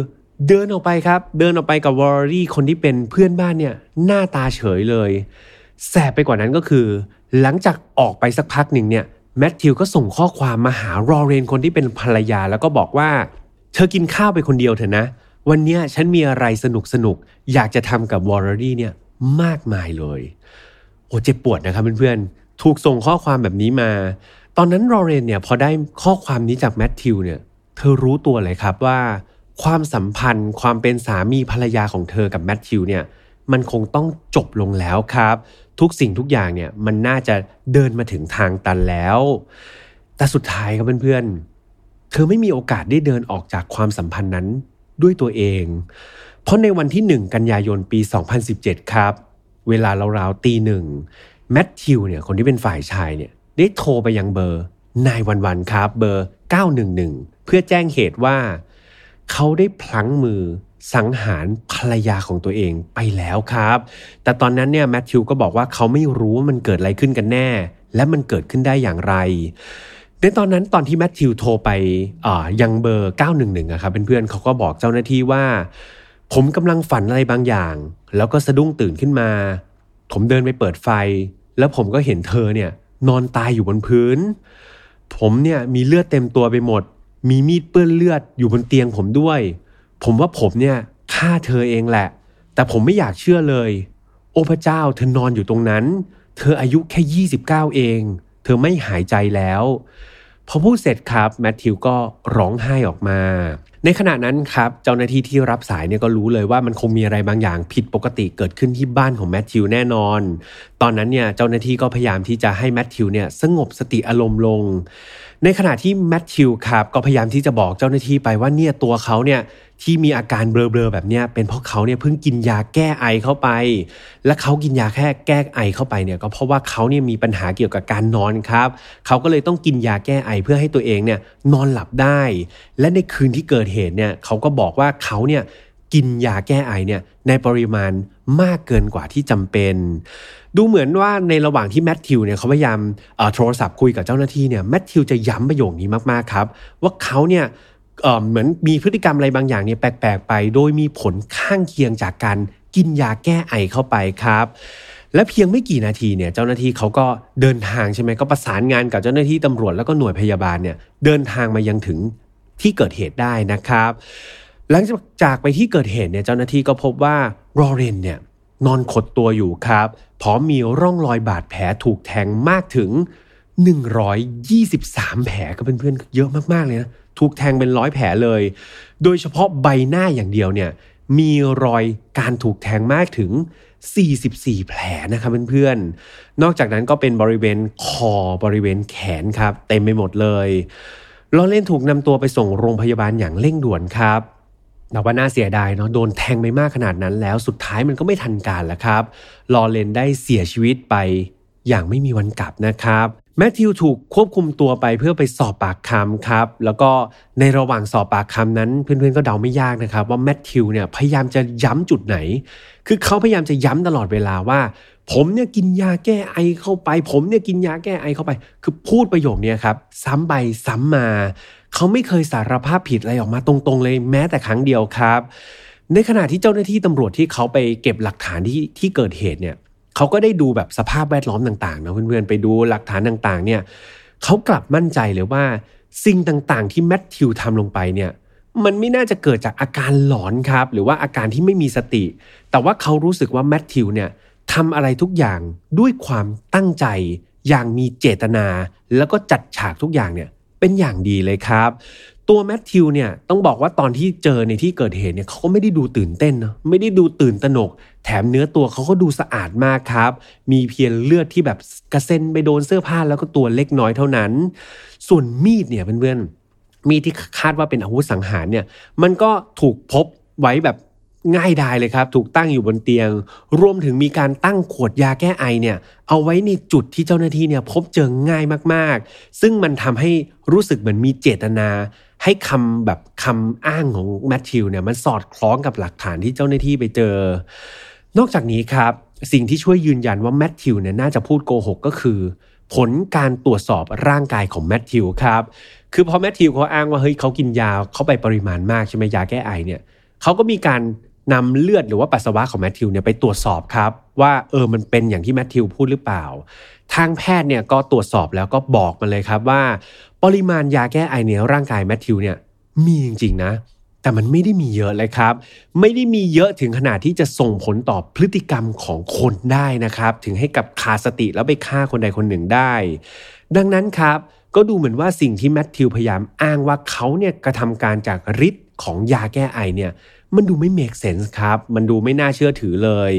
เดินออกไปครับ เดินออกไปกับวอร์รี่คนที่เป็นเพื่อนบ้านเนี่ยหน้าตาเฉยเลย แสบไปกว่านั้นก็คือ หลังจากออกไปสักพักหนึ่งเนี่ยแมทธิวก็ส่งข้อความมาหารอเรนคนที่เป็นภรรยาแล้วก็บอกว่า เธอกินข้าวไปคนเดียวเถอะนะ วันนี้ฉันมีอะไรสนุกสนุกอยากจะทำกับวอร์รี่เนี่ยมากมายเลย โอ้เจ็บปวดนะครับเพื่อนๆ ถูกส่งข้อความแบบนี้มา ตอนนั้นรอเรนเนี่ยพอได้ข้อความนี้จากแมทธิวเนี่ย เธอรู้ตัวเลยครับว่า ความสัมพันธ์ความเป็นสามีภรรยาของเธอกับแมทธิวเนี่ยมันคงต้องจบลงแล้วครับ ทุกสิ่งทุกอย่างเนี่ยมันน่าจะเดินมาถึงทางตันแล้ว แต่สุดท้ายครับเพื่อนๆ เธอไม่มีโอกาสได้เดินออกจากความสัมพันธ์นั้นด้วยตัวเอง เพราะในวันที่ 1 กันยายนปี 2017 ครับ เวลาราวๆตีหนึ่งแมทธิวเนี่ยคนที่เป็นฝ่ายชายเนี่ยได้โทรไปยังเบอร์นายวันวันครับเบอร์ 911 เพื่อแจ้งเหตุว่า เขาได้พลั้งมือสังหารภรรยาของตัวเองไปแล้วครับ แต่ตอนนั้นเนี่ยแมทธิวก็บอกว่าเขาไม่รู้ว่ามันเกิดอะไรขึ้นกันแน่ และมันเกิดขึ้นได้อย่างไร ในตอนนั้นตอนที่แมทธิวโทรไปยังเบอร์ 911อะครับเพื่อนๆเขาก็บอกเจ้าหน้าที่ว่า ผมกำลังฝันอะไรบางอย่าง แล้วก็สะดุ้งตื่นขึ้นมา ผมเดินไปเปิดไฟ แล้วผมก็เห็นเธอเนี่ย นอนตายอยู่บนพื้น ผมเนี่ยมีเลือดเต็มตัวไปหมด มีมีดเปื้อนเลือดอยู่บนเตียงผมด้วย ผมว่าผมเนี่ยฆ่าเธอเองแหละ แต่ผมไม่อยากเชื่อเลย โอ้พระเจ้าเธอนอนอยู่ตรงนั้น เธออายุแค่ 29 เอง เธอไม่หายใจแล้ว พอพูดเสร็จครับแมทธิวก็ร้องไห้ออกมา ในขณะนั้นครับเจ้าหน้าที่ที่รับสายเนี่ยก็รู้เลยว่ามันคงมีอะไรบางอย่างผิดปกติเกิดขึ้นที่บ้านของแมทธิวแน่นอน ตอนนั้นเนี่ยเจ้าหน้าที่ก็พยายามที่จะให้แมทธิวเนี่ยสงบสติอารมณ์ลง ในขณะที่แมทธิวครับก็พยายามที่จะบอกเจ้าหน้าที่ไปว่าเนี่ยตัวเขาเนี่ยที่มีอาการเบลอๆแบบเนี้ยเป็นเพราะเขาเนี่ยเพิ่งกินยาแก้ไอเข้าไป และเขากินยาแค่แก้ไอเข้าไปเนี่ยก็เพราะว่าเขาเนี่ยมีปัญหาเกี่ยวกับการนอนครับ เขาก็เลยต้องกินยาแก้ไอเพื่อให้ตัวเองเนี่ยนอนหลับได้ และในคืนที่เกิดเหตุเนี่ยเขาก็บอกว่าเขาเนี่ยกินยาแก้ไอเนี่ยในปริมาณ มากเกินกว่าที่จำเป็น ดูเหมือนว่าในระหว่างที่แมทธิวเนี่ยเขาพยายามโทรศัพท์คุยกับเจ้าหน้าที่เนี่ยแมทธิวจะย้ำประโยคนี้มากๆครับ ว่าเขาเนี่ยเหมือนมีพฤติกรรมอะไรบางอย่างเนี่ยแปลกๆไป โดยมีผลข้างเคียงจากการกินยาแก้ไอเข้าไปครับและเพียงไม่กี่นาทีเนี่ยเจ้าหน้าที่เขาก็เดินทางใช่ไหมก็ประสานงานกับเจ้าหน้าที่ตำรวจแล้วก็หน่วยพยาบาลเนี่ยเดินทางมายังถึงที่เกิดเหตุได้นะครับ หลังจากไปที่เกิดเหตุเนี่ยเจ้าหน้าที่ก็พบว่า รอเรนเนี่ยนอนขดตัวอยู่ครับ พร้อมมีร่องรอยบาดแผลถูกแทงมากถึง 123 แผลก็เพื่อนๆเยอะมากๆเลยนะ ถูกแทงเป็นร้อยแผลเลย โดยเฉพาะใบหน้าอย่างเดียวเนี่ย มีรอยการถูกแทงมากถึง 44 แผลนะครับเพื่อนๆ นอกจากนั้นก็เป็นบริเวณคอบริเวณแขนครับ เต็มไปหมดเลยลอเล่นถูกนำตัวไปส่งโรงพยาบาลอย่างเร่งด่วนครับ แต่ว่าน่าเสียดายเนาะโดนแทงไปมากขนาดนั้นแล้วสุดท้ายมันก็ไม่ทันการแล้วครับ ลอเลนได้เสียชีวิตไปอย่างไม่มีวันกลับนะครับแมทธิวถูกควบคุมตัวไปเพื่อไปสอบปากคำครับ แล้วก็ในระหว่างสอบปากคำนั้น เพื่อนๆก็เดาไม่ยากนะครับ ว่าแมทธิวเนี่ยพยายามจะย้ำจุดไหน คือเขาพยายามจะย้ำตลอดเวลาว่า ผมเนี่ยกินยาแก้ไอเข้าไป ผมเนี่ยกินยาแก้ไอเข้าไป คือพูดประโยคนี้ครับ ซ้ำไปซ้ำมา เขาไม่เคยสารภาพผิดอะไรออกมาตรงๆ เลยแม้แต่ครั้งเดียวครับ ในขณะที่เจ้าหน้าที่ตำรวจที่เขาไปเก็บหลักฐานที่ที่เกิดเหตุเนี่ยเขาก็ได้ดูแบบสภาพแวดล้อมต่างๆนะเพื่อนๆไปดูหลักฐานต่างๆ เนี่ยเขากลับมั่นใจเลยว่าสิ่งต่างๆ ที่แมทธิวทำลงไปเนี่ยมันไม่น่าจะเกิดจากอาการหลอนครับ หรือว่าอาการที่ไม่มีสติ แต่ว่าเขารู้สึกว่าแมทธิวเนี่ยทำอะไรทุกอย่างด้วยความตั้งใจ อย่างมีเจตนา แล้วก็จัดฉากทุกอย่างเนี่ย เป็นอย่างดีเลยครับ ตัวแมทธิวเนี่ยต้องบอกว่าตอนที่เจอในที่เกิดเหตุเนี่ยเขาก็ไม่ได้ดูตื่นเต้นนะไม่ได้ดูตื่นตระหนก แถมเนื้อตัวเขาก็ดูสะอาดมากครับ มีเพียงเลือดที่แบบกระเซ็นไปโดนเสื้อผ้าแล้วก็ตัวเล็กน้อยเท่านั้น ส่วนมีดเนี่ยเพื่อนๆมีดที่คาดว่าเป็นอาวุธสังหารเนี่ยมันก็ถูกพบไว้แบบ ง่ายดายเลยครับ ถูกตั้งอยู่บนเตียง รวมถึงมีการตั้งขวดยาแก้ไอเนี่ย เอาไว้ในจุดที่เจ้าหน้าที่เนี่ยพบเจอง่ายมากๆ ซึ่งมันทำให้รู้สึกเหมือนมีเจตนา ให้คำแบบคำอ้างของแมทธิวเนี่ยมันสอดคล้องกับหลักฐานที่เจ้าหน้าที่ไปเจอ นอกจากนี้ครับสิ่งที่ช่วยยืนยันว่าแมทธิวเนี่ยน่าจะพูดโกหกก็คือ ผลการตรวจสอบร่างกายของแมทธิวครับ คือพอแมทธิวเขาอ้างว่าเฮ้ยเขากินยาเขาไปปริมาณมากใช่ไหมยาแก้ไอเนี่ยเขาก็มีการ นำเลือดหรือว่าปัสสาวะของแมทธิวเนี่ยไปตรวจสอบครับว่าเออมันเป็นอย่างที่แมทธิวพูดหรือเปล่า ทางแพทย์เนี่ยก็ตรวจสอบแล้วก็บอกมาเลยครับว่า ปริมาณยาแก้ไอในร่างกายแมทธิวเนี่ยมีจริงๆนะ แต่มันไม่ได้มีเยอะเลยครับ ไม่ได้มีเยอะถึงขนาดที่จะส่งผลต่อพฤติกรรมของคนได้นะครับ ถึงให้กับขาดสติแล้วไปฆ่าคนใดคนหนึ่งได้ ดังนั้นครับก็ดูเหมือนว่าสิ่งที่แมทธิวพยายามอ้างว่าเขาเนี่ยกระทำการจากฤทธิ์ของยาแก้ไอเนี่ย มันดูไม่ make sense ครับ มันดูไม่น่าเชื่อถือเลย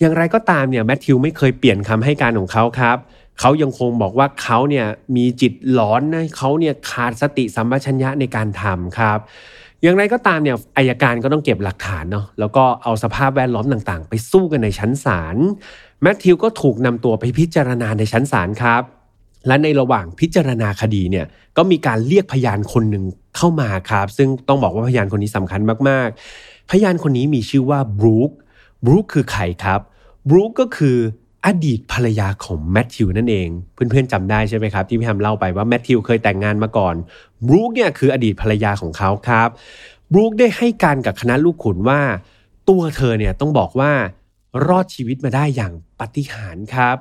อย่างไรก็ตามเนี่ยแมทธิวไม่เคยเปลี่ยนคำให้การของเขาครับเขายังคงบอกว่าเขาเนี่ยมีจิตหลอนนะเขาเนี่ยขาดสติสัมปชัญญะในการทำครับ อย่างไรก็ตามเนี่ยอายการก็ต้องเก็บหลักฐานเนาะแล้วก็เอาสภาพแวดล้อมต่างๆ ไปสู้กันในชั้นศาลแมทธิวก็ถูกนำตัวไปพิจารณาในชั้นศาลครับ และในระหว่างพิจารณาคดีเนี่ยก็มีการเรียกพยานคนหนึ่งเข้ามาครับ ซึ่งต้องบอกว่าพยานคนนี้สำคัญมากๆ พยานคนนี้มีชื่อว่าบรูคบรูคคือใครครับบรูคก็คืออดีตภรรยาของแมทธิวนั่นเอง เพื่อนๆจำได้ใช่ไหมครับ ที่พี่ทำเล่าไปว่าแมทธิวเคยแต่งงานมาก่อนบรูคเนี่ยคืออดีตภรรยาของเขาครับบรูคได้ให้การกับคณะลูกขุนว่า ตัวเธอเนี่ยต้องบอกว่ารอดชีวิตมาได้อย่างปาฏิหาริย์ครับ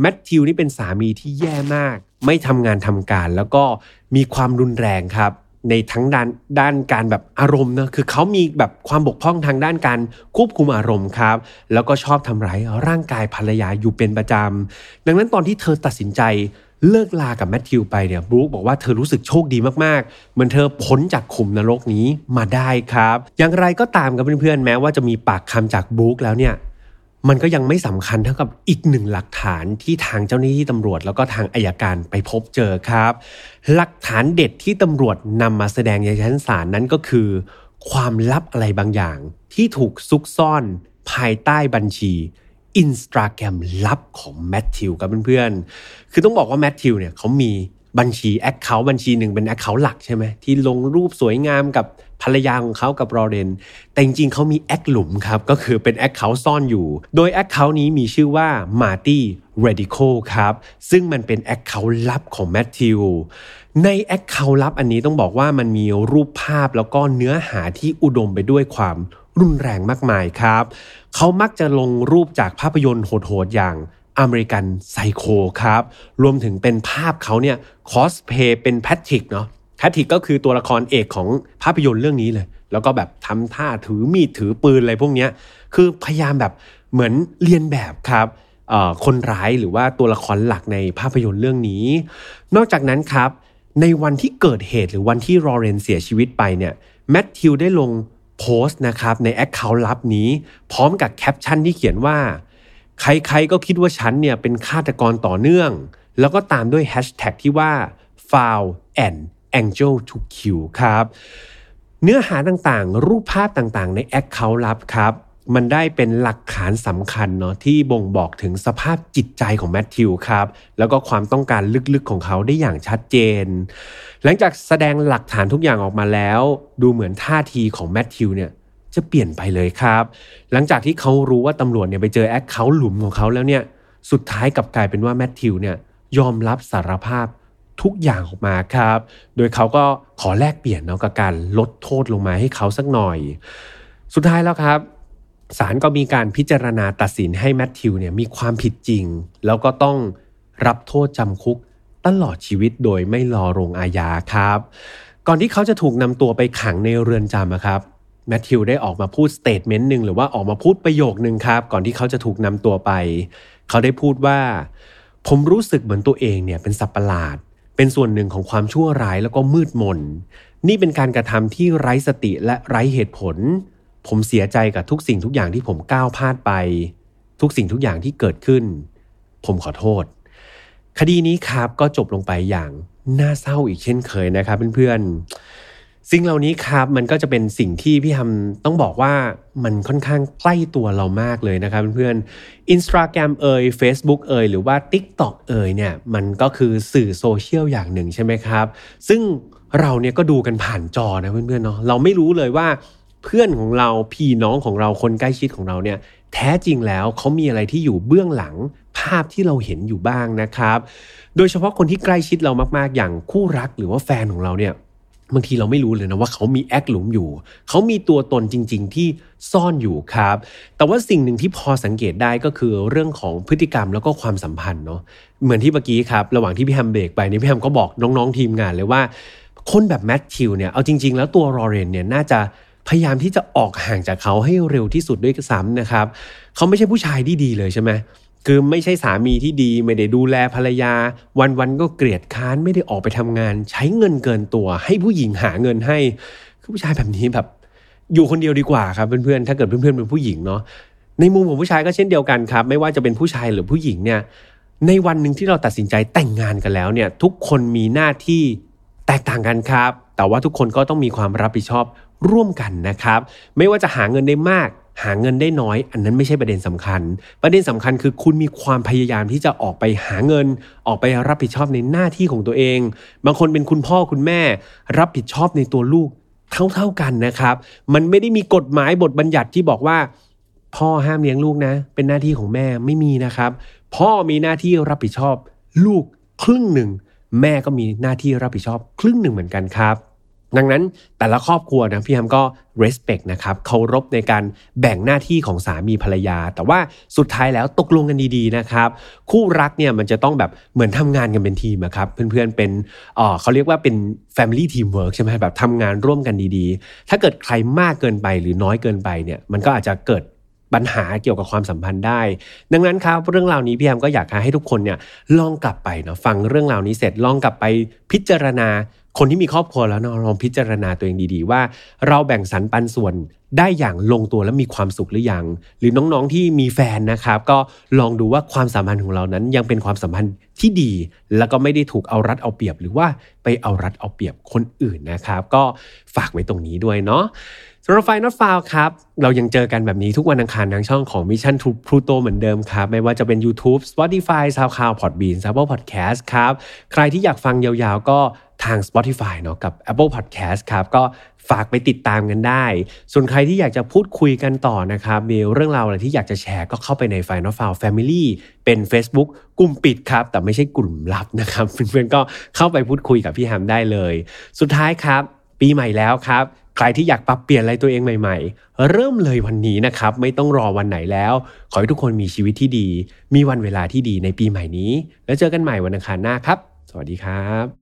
แมทธิวนี่เป็นสามีที่แย่มาก ไม่ทำงานทำการ แล้วก็มีความรุนแรงครับ ในทั้งด้านด้านการแบบอารมณ์นะคือเขามีแบบความบกพร่องทางด้านการควบคุมอารมณ์ครับ แล้วก็ชอบทำร้ายร่างกายภรรยาอยู่เป็นประจำดังนั้นตอนที่เธอตัดสินใจเลิกลากับแมทธิวไปเนี่ยบรูคบอกว่าเธอรู้สึกโชคดีมากๆ เหมือนเธอพ้นจากขุมนรกนี้มาได้ครับ อย่างไรก็ตามกับเพื่อนๆแม้ว่าจะมีปากคำจากบรูคแล้วเนี่ย มันก็ยังไม่สำคัญเท่ากับอีกหนึ่งหลักฐานที่ทางเจ้าหน้าที่ตำรวจ แล้วก็ทางอายการไปพบเจอครับ หลักฐานเด็ดที่ตำรวจนำมาแสดงในชั้นศาลนั้นก็คือ ความลับอะไรบางอย่าง ที่ถูกซุกซ่อนภายใต้บัญชีอินสตาแกรมลับของแมทธิวกับเพื่อนๆ คือต้องบอกว่าแมทธิวเนี่ยเขามีบัญชี account บัญชีหนึ่งเป็น account หลักใช่ไหมที่ลงรูปสวยงามกับ ภรรยาของเขากับรอเรน แต่จริงๆเขามีแอคหลุมครับ ก็คือเป็น account ซ่อนอยู่ โดย account นี้มีชื่อว่ามาร์ตี้เรดิโคครับ ซึ่งมันเป็น account ลับของแมทธิวใน account ลับอันนี้ต้องบอกว่ามันมีรูปภาพแล้วก็เนื้อหาที่อุดมไปด้วยความรุนแรงมากมายครับ เขามักจะลงรูปจากภาพยนตร์โหดๆอย่าง American Psycho ครับ รวมถึงเป็นภาพเขาเนี่ยคอสเพลย์เป็นแพทริกเนาะ แพทริกก็คือตัวละครเอกของภาพยนตร์เรื่องนี้เลย แล้วก็แบบทำท่าถือมีดถือปืนอะไรพวกนี้คือพยายามแบบเหมือนเลียนแบบครับคนร้ายหรือว่าตัวละครหลักในภาพยนตร์เรื่องนี้ นอกจากนั้นครับ ในวันที่เกิดเหตุหรือวันที่รอเรนเสียชีวิตไปเนี่ยแมทธิวได้ลงโพสต์นะครับใน account ลับนี้ พร้อมกับแคปชั่นที่เขียนว่า ใครๆก็คิดว่าฉันเนี่ยเป็นฆาตกรต่อเนื่อง แล้วก็ตามด้วยแฮชแท็กที่ว่า fallen angel to kill ครับ เนื้อหาต่างๆ รูปภาพต่างๆ ใน account ลับครับมันได้เป็นหลักฐานสำคัญเนาะที่บ่งบอกถึงสภาพจิตใจของแมทธิวครับ แล้วก็ความต้องการลึกๆของเขาได้อย่างชัดเจน หลังจากแสดงหลักฐานทุกอย่างออกมาแล้ว ดูเหมือนท่าทีของแมทธิวเนี่ยจะเปลี่ยนไปเลยครับ หลังจากที่เขารู้ว่าตำรวจเนี่ยไปเจอ account หลุมของเขาแล้วเนี่ยสุดท้ายกลับกลายเป็นว่าแมทธิวเนี่ยยอมรับสารภาพ ทุกอย่างออกมาครับ โดยเขาก็ขอแลกเปลี่ยนเนาะกับการลดโทษลงมาให้เขาสักหน่อย สุดท้ายแล้วครับศาลก็มีการพิจารณาตัดสินให้แมทธิวเนี่ยมีความผิดจริง แล้วก็ต้องรับโทษจำคุกตลอดชีวิตโดยไม่รอลงอาญาครับ ก่อนที่เขาจะถูกนำตัวไปขังในเรือนจำครับแมทธิวได้ออกมาพูดสเตทเมนต์หนึ่งหรือว่าออกมาพูดประโยคนึงครับ ก่อนที่เขาจะถูกนำตัวไป เขาได้พูดว่า ผมรู้สึกเหมือนตัวเองเนี่ยเป็นสัตว์ประหลาด เป็นส่วนหนึ่งของความชั่วร้ายแล้วก็มืดมน นี่เป็นการกระทำที่ไร้สติและไร้เหตุผล ผมเสียใจกับทุกสิ่งทุกอย่างที่ผมก้าวพลาดไป ทุกสิ่งทุกอย่างที่เกิดขึ้น ผมขอโทษ คดีนี้ครับก็จบลงไปอย่างน่าเศร้าอีกเช่นเคยนะครับเพื่อนๆ สิ่งเหล่านี้ครับมันก็จะเป็นสิ่งที่พี่ทำต้องบอกว่ามันค่อนข้างใกล้ตัวเรามากเลยนะครับเพื่อนๆ Instagram เอ่ย Facebook เอ่ยหรือว่า TikTok เอ่ยเนี่ยมันก็คือสื่อโซเชียลอย่างหนึ่งใช่ไหมครับ ซึ่งเราเนี่ยก็ดูกันผ่านจอนะเพื่อนๆเนาะเราไม่รู้เลยว่าเพื่อนของเราพี่น้องของเราคนใกล้ชิดของเราเนี่ยแท้จริงแล้วเขามีอะไรที่อยู่เบื้องหลังภาพที่เราเห็นอยู่บ้างนะครับ โดยเฉพาะคนที่ใกล้ชิดเรามากๆ อย่างคู่รักหรือว่าแฟนของเราเนี่ย บางทีเราไม่รู้เลยนะว่าเขามีแอคหลุมอยู่ เขามีตัวตนจริง ๆ ที่ซ่อนอยู่ครับ แต่ว่าสิ่งหนึ่งที่พอสังเกตได้ก็คือเรื่องของพฤติกรรมแล้วก็ความสัมพันธ์เนาะเหมือนที่เมื่อกี้ครับ ระหว่างที่พี่แฮมเบรกไปนี่พี่แฮมก็บอกน้องๆทีมงานเลยว่า คนแบบแมทธิวเนี่ยเอาจริง ๆ แล้วตัวรอเรนเนี่ยน่าจะพยายามที่จะออกห่างจากเขาให้เร็วที่สุดด้วยซ้ำนะครับ เขาไม่ใช่ผู้ชายที่ดีเลยใช่ไหม คือไม่ใช่สามีที่ดีไม่ได้ดูแลภรรยา วันๆก็เกลียดค้านไม่ได้ออกไปทำงาน ใช้เงินเกินตัว ให้ผู้หญิงหาเงินให้คือผู้ชายแบบนี้แบบ อยู่คนเดียวดีกว่าครับเพื่อนๆถ้าเกิดเพื่อนๆเป็นผู้หญิงเนาะในมุมของผู้ชายก็เช่นเดียวกันครับ ไม่ว่าจะเป็นผู้ชายหรือผู้หญิงเนี่ย ในวันหนึ่งที่เราตัดสินใจแต่งงานกันแล้วเนี่ย ทุกคนมีหน้าที่แตกต่างกันครับ แต่ว่าทุกคนก็ต้องมีความรับผิดชอบร่วมกันนะครับ ไม่ว่าจะหาเงินได้มาก หาเงินได้น้อย อันนั้นไม่ใช่ประเด็นสำคัญ ประเด็นสำคัญคือคุณมีความพยายามที่จะออกไปหาเงิน ออกไปรับผิดชอบในหน้าที่ของตัวเอง บางคนเป็นคุณพ่อคุณแม่ รับผิดชอบในตัวลูกเท่าๆกันนะครับ มันไม่ได้มีกฎหมายบทบัญญัติที่บอกว่า พ่อห้ามเลี้ยงลูกนะ เป็นหน้าที่ของแม่ไม่มีนะครับ พ่อมีหน้าที่รับผิดชอบ ลูกครึ่งหนึ่ง แม่ก็มีหน้าที่รับผิดชอบ ครึ่งหนึ่งเหมือนกันครับ ดังนั้นแต่ละครอบครัวนะพี่ฮัมก็ respect นะครับเคารพในการแบ่งหน้าที่ของสามีภรรยา แต่ว่าสุดท้ายแล้วตกลงกันดีๆนะครับ คู่รักเนี่ยมันจะต้องแบบเหมือนทำงานกันเป็นทีมครับเพื่อนๆเป็นเออเขาเรียกว่าเป็น family teamwork ใช่ไหมแบบทำงานร่วมกันดีๆ ถ้าเกิดใครมากเกินไปหรือน้อยเกินไปเนี่ยมันก็อาจจะเกิดปัญหาเกี่ยวกับความสัมพันธ์ได้ ดังนั้นครับเรื่องราวนี้พี่แอมก็อยากให้ทุกคนเนี่ยลองกลับไปเนาะฟังเรื่องราวนี้เสร็จลองกลับไปพิจารณา คนที่มีครอบครัวแล้วเนาะลองพิจารณาตัวเองดีๆ ว่าเราแบ่งสรรปันส่วนได้อย่างลงตัวและมีความสุขหรือยัง หรือน้องๆที่มีแฟนนะครับ ก็ลองดูว่าความสัมพันธ์ของเรานั้นยังเป็นความสัมพันธ์ที่ดี แล้วก็ไม่ได้ถูกเอารัดเอาเปรียบ หรือว่าไปเอารัดเอาเปรียบคนอื่นนะครับ ก็ฝากไว้ตรงนี้ด้วยเนาะสำหรับไฟนอตฟาวครับ เรายังเจอกันแบบนี้ทุกวันอังคารทางช่องของ Mission to Pluto เหมือนเดิมครับ ไม่ว่าจะเป็น YouTube Spotify SoundCloud Podbean Apple Podcast ครับ ใครที่อยากฟังยาวๆก็ ทาง Spotify เนาะกับ Apple Podcast ครับก็ฝากไปติดตามกันได้ ส่วนใครที่อยากจะพูดคุยกันต่อนะครับ มีเรื่องราวอะไรที่อยากจะแชร์ก็เข้าไปใน Final File Family เป็น Facebook กลุ่มปิดครับ แต่ไม่ใช่กลุ่มลับนะครับ เพื่อนๆก็เข้าไปพูดคุยกับพี่แฮมได้เลย สุดท้ายครับ ปีใหม่แล้วครับใครที่อยากปรับเปลี่ยนอะไรตัวเองใหม่ ๆ เริ่มเลยวันนี้นะครับ ไม่ต้องรอวันไหนแล้ว ขอให้ทุกคนมีชีวิตที่ดี มีวันเวลาที่ดีในปีใหม่นี้ แล้วเจอกันใหม่วันอังคารหน้าครับ สวัสดีครับ